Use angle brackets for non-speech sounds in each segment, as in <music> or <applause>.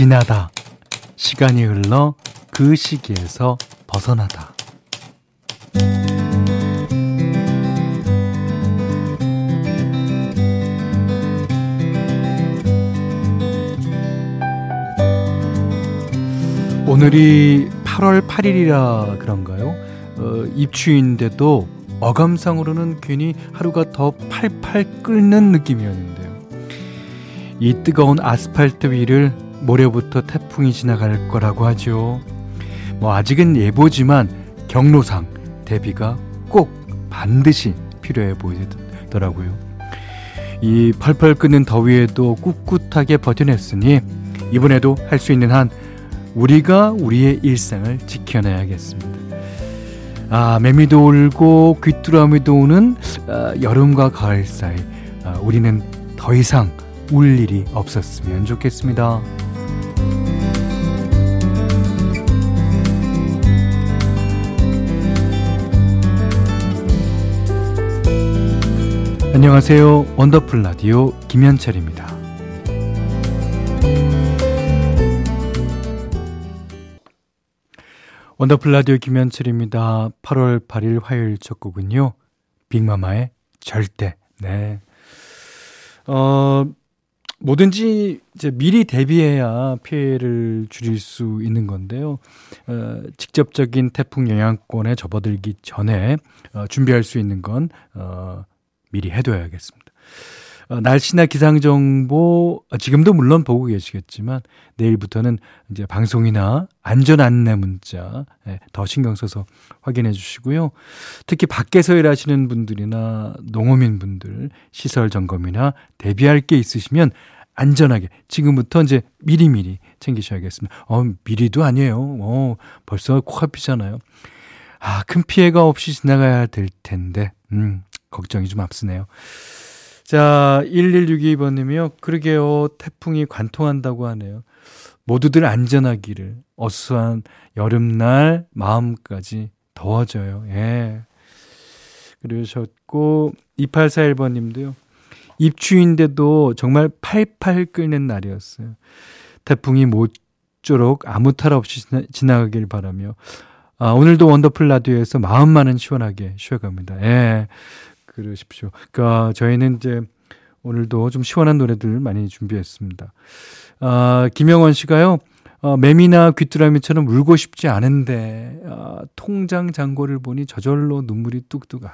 지나다. 시간이 흘러 그 시기에서 벗어나다. 오늘이 8월 8일이라 그런가요? 어, 입추인데도 어감상으로는 괜히 하루가 더 팔팔 끓는 느낌이었는데요. 이 뜨거운 아스팔트 위를 모레부터 태풍이 지나갈 거라고 하죠. 뭐 아직은 예보지만 경로상 대비가 꼭 반드시 필요해 보이더라고요. 이 펄펄 끓는 더위에도 꿋꿋하게 버텨냈으니 이번에도 할 수 있는 한 우리가 우리의 일상을 지켜내야겠습니다. 아, 매미도 울고 귀뚜라미도 우는 아, 여름과 가을 사이 아, 우리는 더 이상 울 일이 없었으면 좋겠습니다. 안녕하세요. 원더풀 라디오 김현철입니다. 원더풀 라디오 김현철입니다. 8월 8일 화요일 첫 곡은요. 빅마마의 절대. 네. 어, 뭐든지 이제 미리 대비해야 피해를 줄일 수 있는 건데요. 어, 직접적인 태풍 영향권에 접어들기 전에 어, 준비할 수 있는 건 어, 미리 해둬야겠습니다. 어, 날씨나 기상 정보 어, 지금도 물론 보고 계시겠지만 내일부터는 이제 방송이나 안전 안내 문자 예, 더 신경 써서 확인해 주시고요. 특히 밖에서 일하시는 분들이나 농어민 분들 시설 점검이나 대비할 게 있으시면 안전하게 지금부터 이제 미리미리 챙기셔야겠습니다. 어, 미리도 아니에요. 어, 벌써 코앞이잖아요. 아, 큰 피해가 없이 지나가야 될 텐데. 음, 걱정이 좀 앞서네요. 자, 1162번님이요. 그러게요. 태풍이 관통한다고 하네요. 모두들 안전하기를. 어수한 여름날 마음까지 더워져요. 예. 그러셨고, 2841번 님도요. 입추인데도 정말 팔팔 끓는 날이었어요. 태풍이 모쪼록 아무 탈 없이 지나 가길 바라며, 아, 오늘도 원더풀 라디오에서 마음만은 시원하게 쉬어갑니다. 예. 그러십시오. 그러니까 저희는 이제 오늘도 좀 시원한 노래들 많이 준비했습니다. 아, 김영원 씨가요. 어, 매미나 귀뚜라미처럼 울고 싶지 않은데 아, 통장 잔고를 보니 저절로 눈물이 뚝뚝. 아,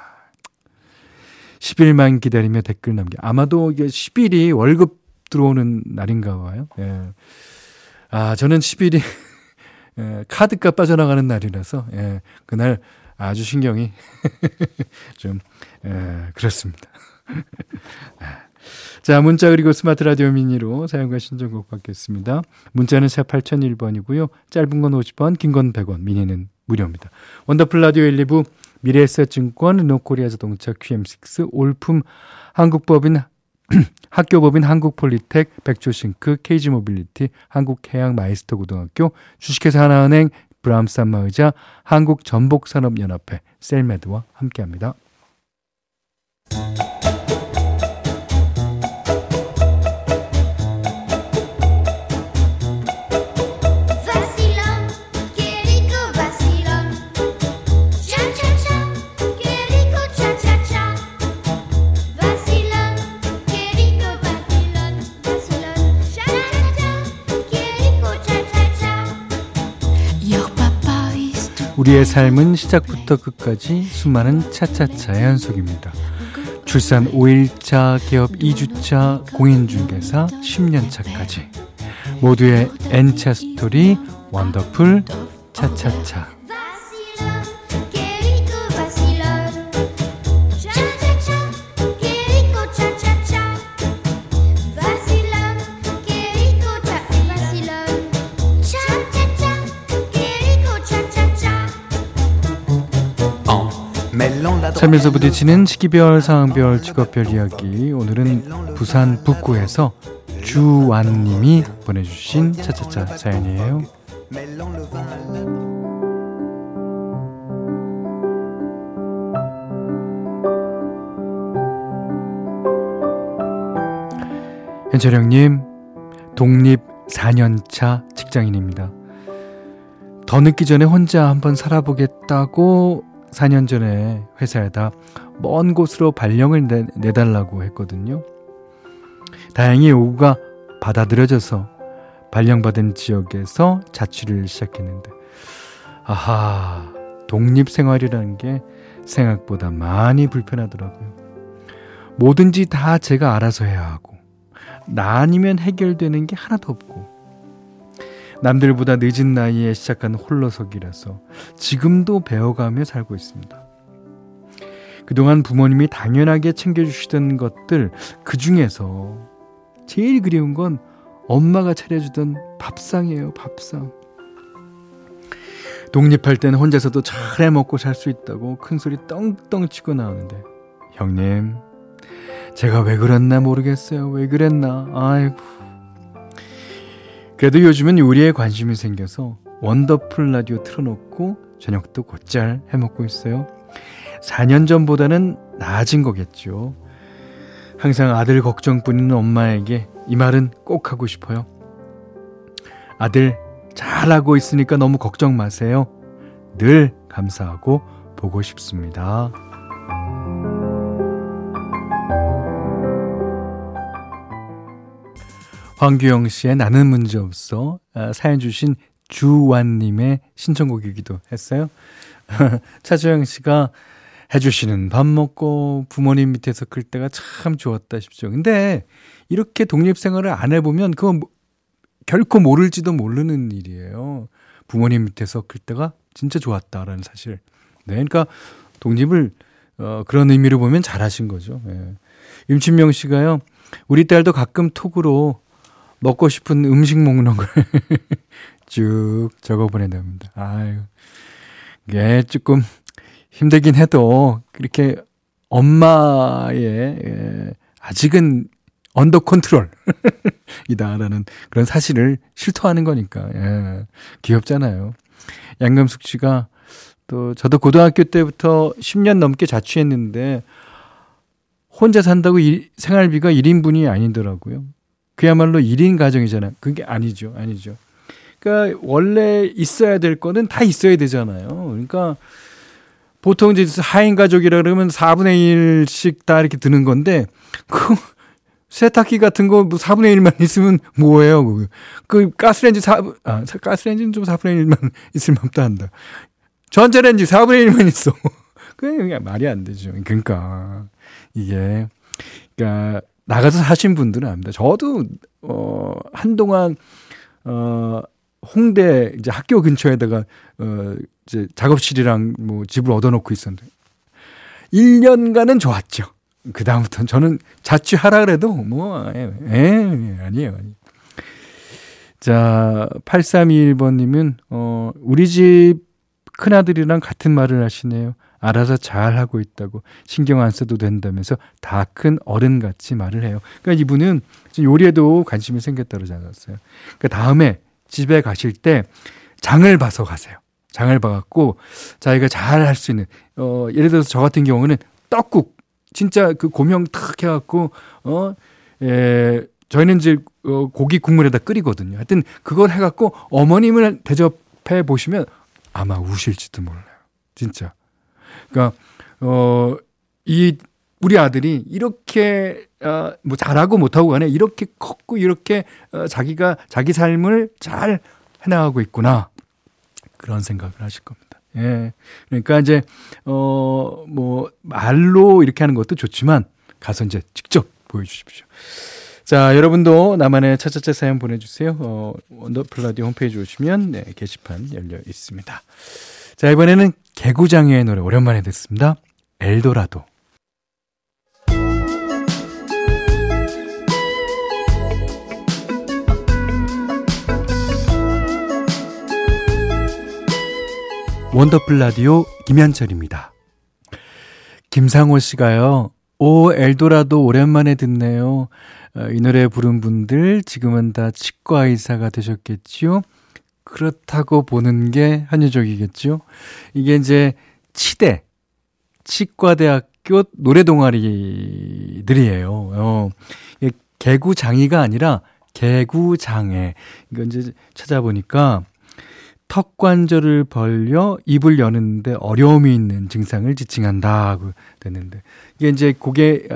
10일만 기다리며 댓글 남기. 아마도 이게 10일이 월급 들어오는 날인가 봐요. 예. 아, 저는 10일이 <laughs> 예, 카드값 빠져나가는 날이라서 예, 그날 아주 신경이 <laughs> 좀 에, 그렇습니다. <laughs> 자, 문자 그리고 스마트 라디오 미니로 사용과 신청곡 받겠습니다. 문자는 샵 8001번이고요. 짧은 건 50원, 긴 건 100원, 미니는 무료입니다. 원더풀 라디오 1, 2부 미래에셋증권, 르노코리아 자동차 QM6, 올품 한국법인 <clears throat> 학교법인 한국폴리텍, 백조싱크, KG모빌리티, 한국해양마이스터 고등학교, 주식회사 하나은행, 브람스 안마의자, 한국전복산업연합회, 셀메드와 함께합니다. 우리의 삶은 시작부터 끝까지 수많은 차차차의 연속입니다. 출산 5일차, 개업 2주차, 공인중개사 10년차까지 모두의 N차 스토리 원더풀 차차차 살면서 부딪히는 시기별, 상황별, 직업별 이야기. 오늘은 부산 북구에서 주완님이 보내주신 차차차 사연이에요. 현철형님, 독립 4년차 직장인입니다. 더 늦기 전에 혼자 한번 살아보겠다고 4년 전에 회사에다 먼 곳으로 발령을 내, 내달라고 했거든요. 다행히 요구가 받아들여져서 발령받은 지역에서 자취를 시작했는데, 아하, 독립생활이라는 게 생각보다 많이 불편하더라고요. 뭐든지 다 제가 알아서 해야 하고, 나 아니면 해결되는 게 하나도 없고, 남들보다 늦은 나이에 시작한 홀로서기라서 지금도 배워가며 살고 있습니다. 그동안 부모님이 당연하게 챙겨주시던 것들 그 중에서 제일 그리운 건 엄마가 차려주던 밥상이에요, 밥상. 독립할 때는 혼자서도 잘 해먹고 살 수 있다고 큰 소리 떵떵 치고 나오는데, 형님, 제가 왜 그랬나 모르겠어요. 왜 그랬나. 아이고. 그래도 요즘은 요리에 관심이 생겨서 원더풀 라디오 틀어놓고 저녁도 곧잘 해먹고 있어요. 4년 전보다는 나아진 거겠죠. 항상 아들 걱정뿐인 엄마에게 이 말은 꼭 하고 싶어요. 아들 잘하고 있으니까 너무 걱정 마세요. 늘 감사하고 보고 싶습니다. 황규영 씨의 나는 문제 없어 아, 사연 주신 주완님의 신청곡이기도 했어요. <laughs> 차주영 씨가 해주시는 밥 먹고 부모님 밑에서 클 때가 참 좋았다 싶죠. 근데 이렇게 독립생활을 안 해보면 그건 뭐, 결코 모를지도 모르는 일이에요. 부모님 밑에서 클 때가 진짜 좋았다라는 사실. 네, 그러니까 독립을 어, 그런 의미로 보면 잘하신 거죠. 예. 임춘명 씨가요. 우리 딸도 가끔 톡으로 먹고 싶은 음식 목록을 <laughs> 쭉 적어 보낸답니다. 아유. 이게 조금 힘들긴 해도 그렇게 엄마의 예, 아직은 under control 이다라는 <laughs> 그런 사실을 실토하는 거니까 예, 귀엽잖아요. 양금숙 씨가 또 저도 고등학교 때부터 10년 넘게 자취했는데 혼자 산다고 일, 생활비가 1인분이 아니더라고요. 그야말로 1인 가정이잖아요. 그게 아니죠. 아니죠. 그러니까 원래 있어야 될 거는 다 있어야 되잖아요. 그러니까 보통 이제 하인 가족이라 그러면 4분의 1씩 다 이렇게 드는 건데 그 <laughs> 세탁기 같은 거 4분의 뭐 1만 있으면 뭐예요? 그, 그 가스레인지 4, 아, 가스레인지는 좀 4분의 1만 <laughs> 있을 만도 한다. 전자레인지 4분의 1만 있어. <laughs> 그게 말이 안 되죠. 그러니까 이게 그러니까 나가서 사신 분들은 압니다. 저도 어 한동안 어 홍대 이제 학교 근처에다가 어 이제 작업실이랑 뭐 집을 얻어놓고 있었는데 1년간은 좋았죠. 그 다음부터는 저는 자취하라 그래도 뭐 에, 에, 아니에요, 아니에요. 자, 8321번 님은 어 우리 집 큰아들이랑 같은 말을 하시네요. 알아서 잘 하고 있다고 신경 안 써도 된다면서 다 큰 어른 같이 말을 해요. 그러니까 이분은 요리에도 관심이 생겼다고 그러지 않았어요. 그러니까 다음에 집에 가실 때 장을 봐서 가세요. 장을 봐갖고 자기가 잘 할 수 있는 어 예를 들어서 저 같은 경우는 떡국 진짜 그 고명 탁 해갖고 어 예, 저희는 이제 어, 고기 국물에다 끓이거든요. 하여튼 그걸 해갖고 어머님을 대접해 보시면 아마 우실지도 몰라요. 진짜. 그러니까 어 이 우리 아들이 이렇게 어, 뭐 잘하고 못하고 간에 이렇게 컸고 이렇게 어, 자기가 자기 삶을 잘 해나가고 있구나 그런 생각을 하실 겁니다. 예. 그러니까 이제 어 뭐 말로 이렇게 하는 것도 좋지만 가서 이제 직접 보여주십시오. 자, 여러분도 나만의 차차차 사연 보내주세요. 어, 원더풀 라디오 홈페이지 오시면 네, 게시판 열려 있습니다. 자, 이번에는 개구장의 노래 오랜만에 듣습니다. 엘도라도. 원더풀 라디오 김현철입니다. 김상호 씨가요. 오, 엘도라도 오랜만에 듣네요. 어, 이 노래 부른 분들 지금은 다 치과 의사가 되셨겠지요? 그렇다고 보는 게 한유적이겠죠? 이게 이제 치대, 치과대학교 노래 동아리들이에요. 어, 개구 장이가 아니라 개구장애. 이거 이제 찾아보니까 턱 관절을 벌려 입을 여는데 어려움이 있는 증상을 지칭한다고 됐는데 이게 이제 고개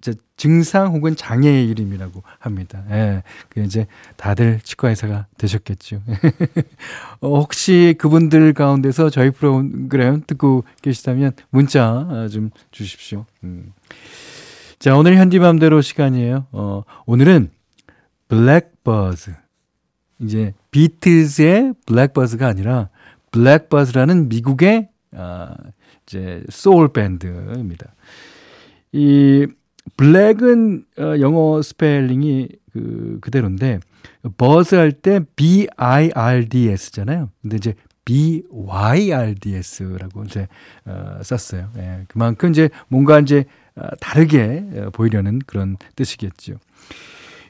아, 증상 혹은 장애의 이름이라고 합니다. 예. 그 이제 다들 치과 의사가 되셨겠죠. <laughs> 어, 혹시 그분들 가운데서 저희 프로그램 듣고 계시다면 문자 아, 좀 주십시오. 음. 자, 오늘 현디맘대로 시간이에요. 어, 오늘은 블랙버즈. 이제 비틀즈의 블랙버즈가 아니라 블랙버즈라는 미국의 아, 이제 소울 밴드입니다. 이 블랙은 어, 영어 스펠링이 그 그대로인데 Birds 할때 B I R D S잖아요. 근데 이제 B Y R D S라고 이제 어, 썼어요. 예, 그만큼 이제 뭔가 이제 어, 다르게 어, 보이려는 그런 뜻이겠죠.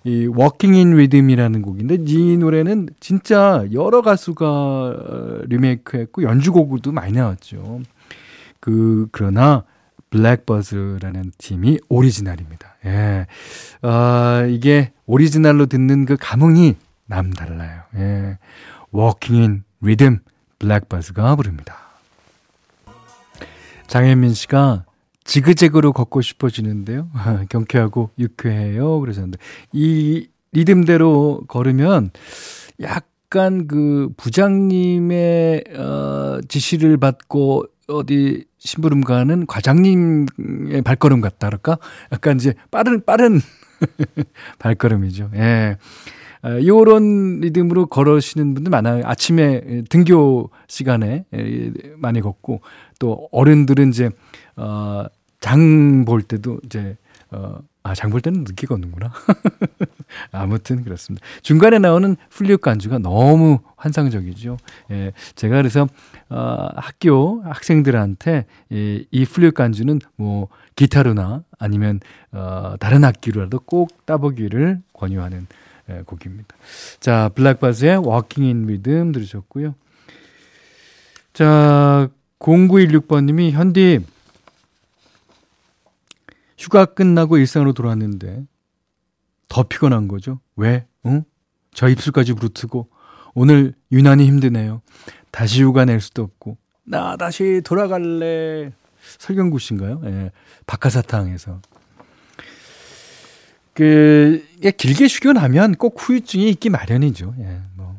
이 Walking in Rhythm이라는 곡인데 이 노래는 진짜 여러 가수가 어, 리메이크했고 연주곡도 많이 나왔죠. 그 그러나 블랙버즈라는 팀이 오리지널입니다. 예. 아, 이게 오리지널로 듣는 그 감흥이 남달라요. 예. Walking in Rhythm 블랙버즈가 부릅니다. 장혜민 씨가 지그재그로 걷고 싶어지는데요. <laughs> 경쾌하고 유쾌해요. 그러셨는데 이 리듬대로 걸으면 약간 그 부장님의 어, 지시를 받고 어디 심부름 가는 과장님의 발걸음 같다 그럴까? 약간 이제 빠른 빠른 <laughs> 발걸음이죠. 예. 아, 요런 리듬으로 걸으시는 분들 많아요. 아침에 등교 시간에 많이 걷고 또 어른들은 이제 어장 볼 때도 이제 어 아, 장 볼 때는 늦게 걷는구나. <laughs> 아무튼 그렇습니다. 중간에 나오는 플리웃 간주가 너무 환상적이죠. 예, 제가 그래서 어, 학교 학생들한테 이, 이 플리웃 간주는 뭐 기타로나 아니면 어, 다른 악기로라도 꼭 따보기를 권유하는 예, 곡입니다. 자, 블랙바스의 Walking in Rhythm 들으셨고요. 자, 0916번님이 현디 휴가 끝나고 일상으로 돌아왔는데 더 피곤한 거죠. 왜? 응? 저 입술까지 부르트고 오늘 유난히 힘드네요. 다시 휴가 낼 수도 없고 나 다시 돌아갈래. 설경구 씨인가요? 예. 박하사탕에서. 그, 길게 쉬고 나면 꼭 후유증이 있기 마련이죠. 예, 뭐.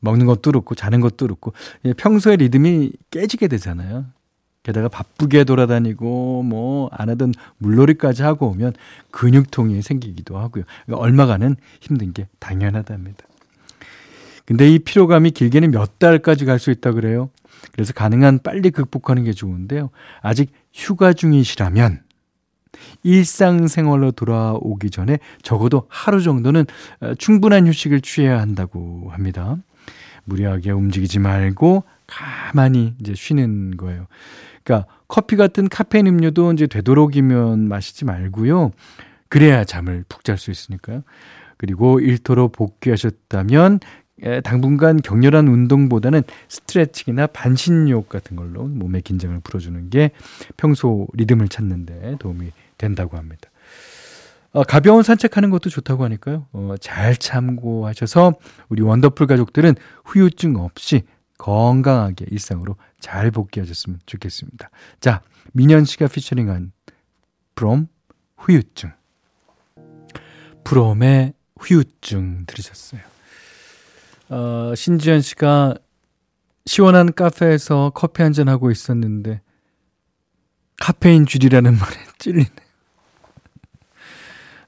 먹는 것도 그렇고, 자는 것도 그렇고, 예, 평소에 리듬이 깨지게 되잖아요. 게다가 바쁘게 돌아다니고 뭐 안 하던 물놀이까지 하고 오면 근육통이 생기기도 하고요. 그러니까 얼마간은 힘든 게 당연하답니다. 근데 이 피로감이 길게는 몇 달까지 갈 수 있다 그래요. 그래서 가능한 빨리 극복하는 게 좋은데요. 아직 휴가 중이시라면 일상생활로 돌아오기 전에 적어도 하루 정도는 어, 충분한 휴식을 취해야 한다고 합니다. 무리하게 움직이지 말고 가만히 이제 쉬는 거예요. 그러니까 커피 같은 카페인 음료도 이제 되도록이면 마시지 말고요. 그래야 잠을 푹 잘 수 있으니까요. 그리고 일터로 복귀하셨다면 당분간 격렬한 운동보다는 스트레칭이나 반신욕 같은 걸로 몸의 긴장을 풀어주는 게 평소 리듬을 찾는데 도움이 된다고 합니다. 어, 가벼운 산책하는 것도 좋다고 하니까요. 어, 잘 참고하셔서 우리 원더풀 가족들은 후유증 없이 건강하게 일상으로 잘 복귀하셨으면 좋겠습니다. 자, 민현 씨가 피처링한 프롬 후유증. 프롬의 후유증 들으셨어요. 어, 신지현 씨가 시원한 카페에서 커피 한 잔 하고 있었는데 카페인 줄이라는 <laughs> 말에 찔리네.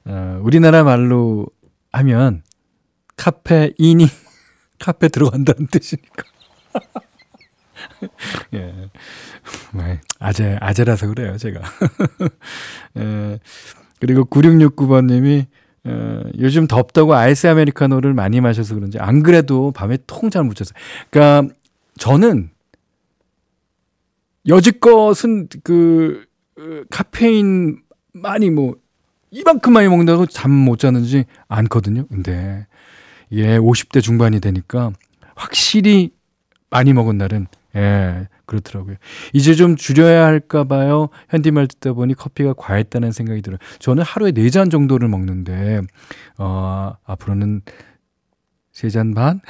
어, 우리나라 말로 하면 카페인이 <laughs> 카페 들어간다는 뜻이니까. <laughs> 예. 네. 아재, 아재라서 그래요, 제가. <laughs> 예. 그리고 9669번님이 어, 요즘 덥다고 아이스 아메리카노를 많이 마셔서 그런지 안 그래도 밤에 통 잘 못 잤어요. 그러니까 저는 여지껏은 그 어, 카페인 많이 뭐 이만큼 많이 먹는다고 잠 못 자는지 않거든요. 근데 예, 50대 중반이 되니까 확실히 많이 먹은 날은 예, 그렇더라고요. 이제 좀 줄여야 할까 봐요. 현디말 듣다 보니 커피가 과했다는 생각이 들어요. 저는 하루에 4잔 정도를 먹는데, 어, 앞으로는 3잔 반?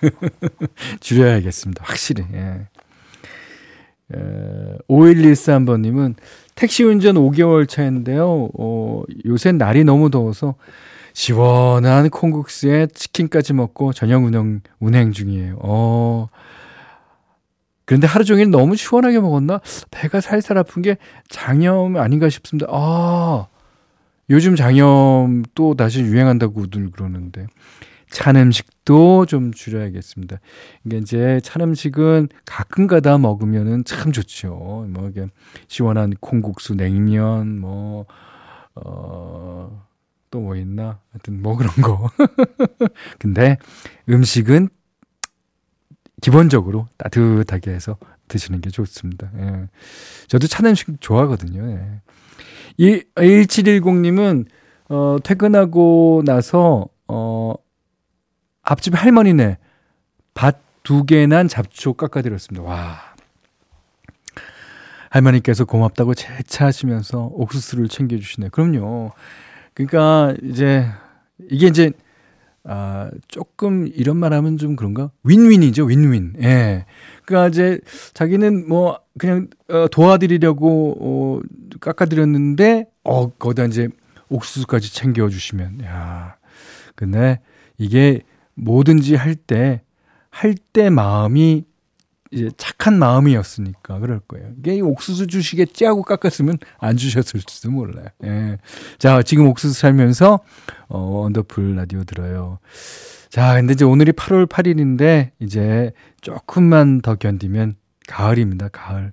<laughs> 줄여야겠습니다. 확실히. 예. 에, 5113번님은 택시 운전 5개월 차인데요. 어, 요새 날이 너무 더워서 시원한 콩국수에 치킨까지 먹고 저녁 운행, 운행 중이에요. 어, 그런데 하루 종일 너무 시원하게 먹었나? 배가 살살 아픈 게 장염 아닌가 싶습니다. 아, 요즘 장염 또 다시 유행한다고들 그러는데. 찬 음식도 좀 줄여야겠습니다. 이게 이제 찬 음식은 가끔 가다 먹으면은 참 좋죠. 뭐 이게 시원한 콩국수, 냉면, 뭐, 어, 또 뭐 있나? 하여튼 뭐 그런 거. <laughs> 근데 음식은 기본적으로 따뜻하게 해서 드시는 게 좋습니다. 예. 저도 찬 음식 좋아하거든요. 예. 1710님은, 어, 퇴근하고 나서, 어, 앞집 할머니네 밭 두 개 난 잡초 깎아드렸습니다. 와. 할머니께서 고맙다고 재차하시면서 옥수수를 챙겨주시네. 그럼요. 그러니까 이제 이게 이제 아 조금 이런 말 하면 좀 그런가? 윈윈이죠, 윈윈. 예. 그러니까 이제 자기는 뭐 그냥 어, 도와드리려고 어, 깎아드렸는데 어 거기다 이제 옥수수까지 챙겨주시면 야. 근데 이게 뭐든지 할 때, 할 때 마음이 이제 착한 마음이었으니까 그럴 거예요. 이게 옥수수 주시겠지 하고 깎았으면 안 주셨을지도 몰라요. 예. 자, 지금 옥수수 살면서, 어, 원더풀 라디오 들어요. 자, 근데 이제 오늘이 8월 8일인데, 이제 조금만 더 견디면 가을입니다, 가을.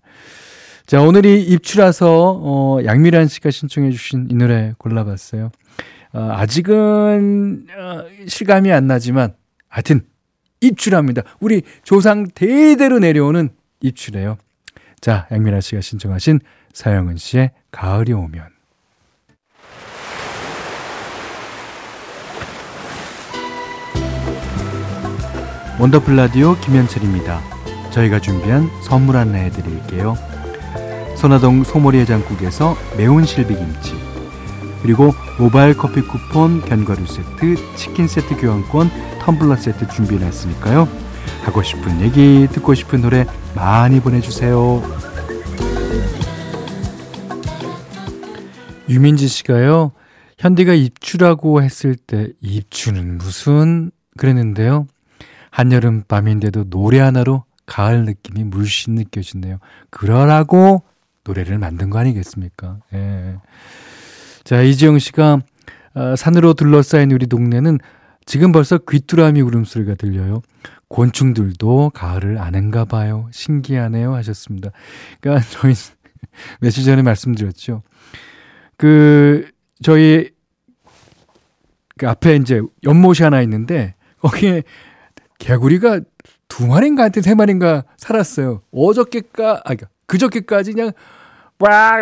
자, 오늘이 입추라서, 어, 양미란 씨가 신청해 주신 이 노래 골라봤어요. 어, 아직은 어, 실감이 안 나지만 하여튼 입출합니다. 우리 조상 대대로 내려오는 입출이에요. 자, 양민아 씨가 신청하신 사영은 씨의 가을이 오면 원더풀 라디오 김현철입니다. 저희가 준비한 선물 안내해 드릴게요. 선화동 소머리 해장국에서 매운 실비김치 그리고 모바일 커피 쿠폰, 견과류 세트, 치킨 세트 교환권, 텀블러 세트 준비해놨으니까요. 하고 싶은 얘기, 듣고 싶은 노래 많이 보내주세요. 유민지 씨가요. 현디가 입추라고 했을 때 입추는 무슨 그랬는데요. 한여름 밤인데도 노래 하나로 가을 느낌이 물씬 느껴지네요. 그러라고 노래를 만든 거 아니겠습니까? 예. 자, 이지영 씨가 어, 산으로 둘러싸인 우리 동네는 지금 벌써 귀뚜라미 울음소리가 들려요. 곤충들도 가을을 아는가 봐요. 신기하네요. 하셨습니다. 그러니까 저희 며칠 전에 말씀드렸죠. 그, 저희 그 앞에 이제 연못이 하나 있는데 거기에 개구리가 두 마리인가 하여튼 세 마리인가 살았어요. 어저께까, 아, 그러니까 그저께까지 그냥, 와,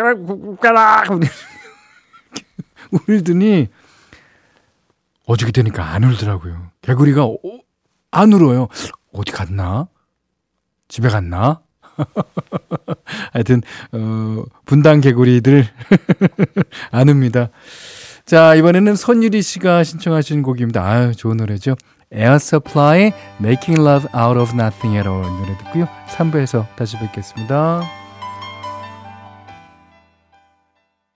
울더니 어저께 되니까 안 울더라고요. 개구리가 어, 안 울어요. 어디 갔나? 집에 갔나? <laughs> 하여튼 어, 분당 개구리들 <laughs> 안 웁니다. 자 이번에는 손유리 씨가 신청하신 곡입니다. 아유 좋은 노래죠. Air Supply Making Love Out of Nothing at All 노래 듣고요. 3부에서 다시 뵙겠습니다.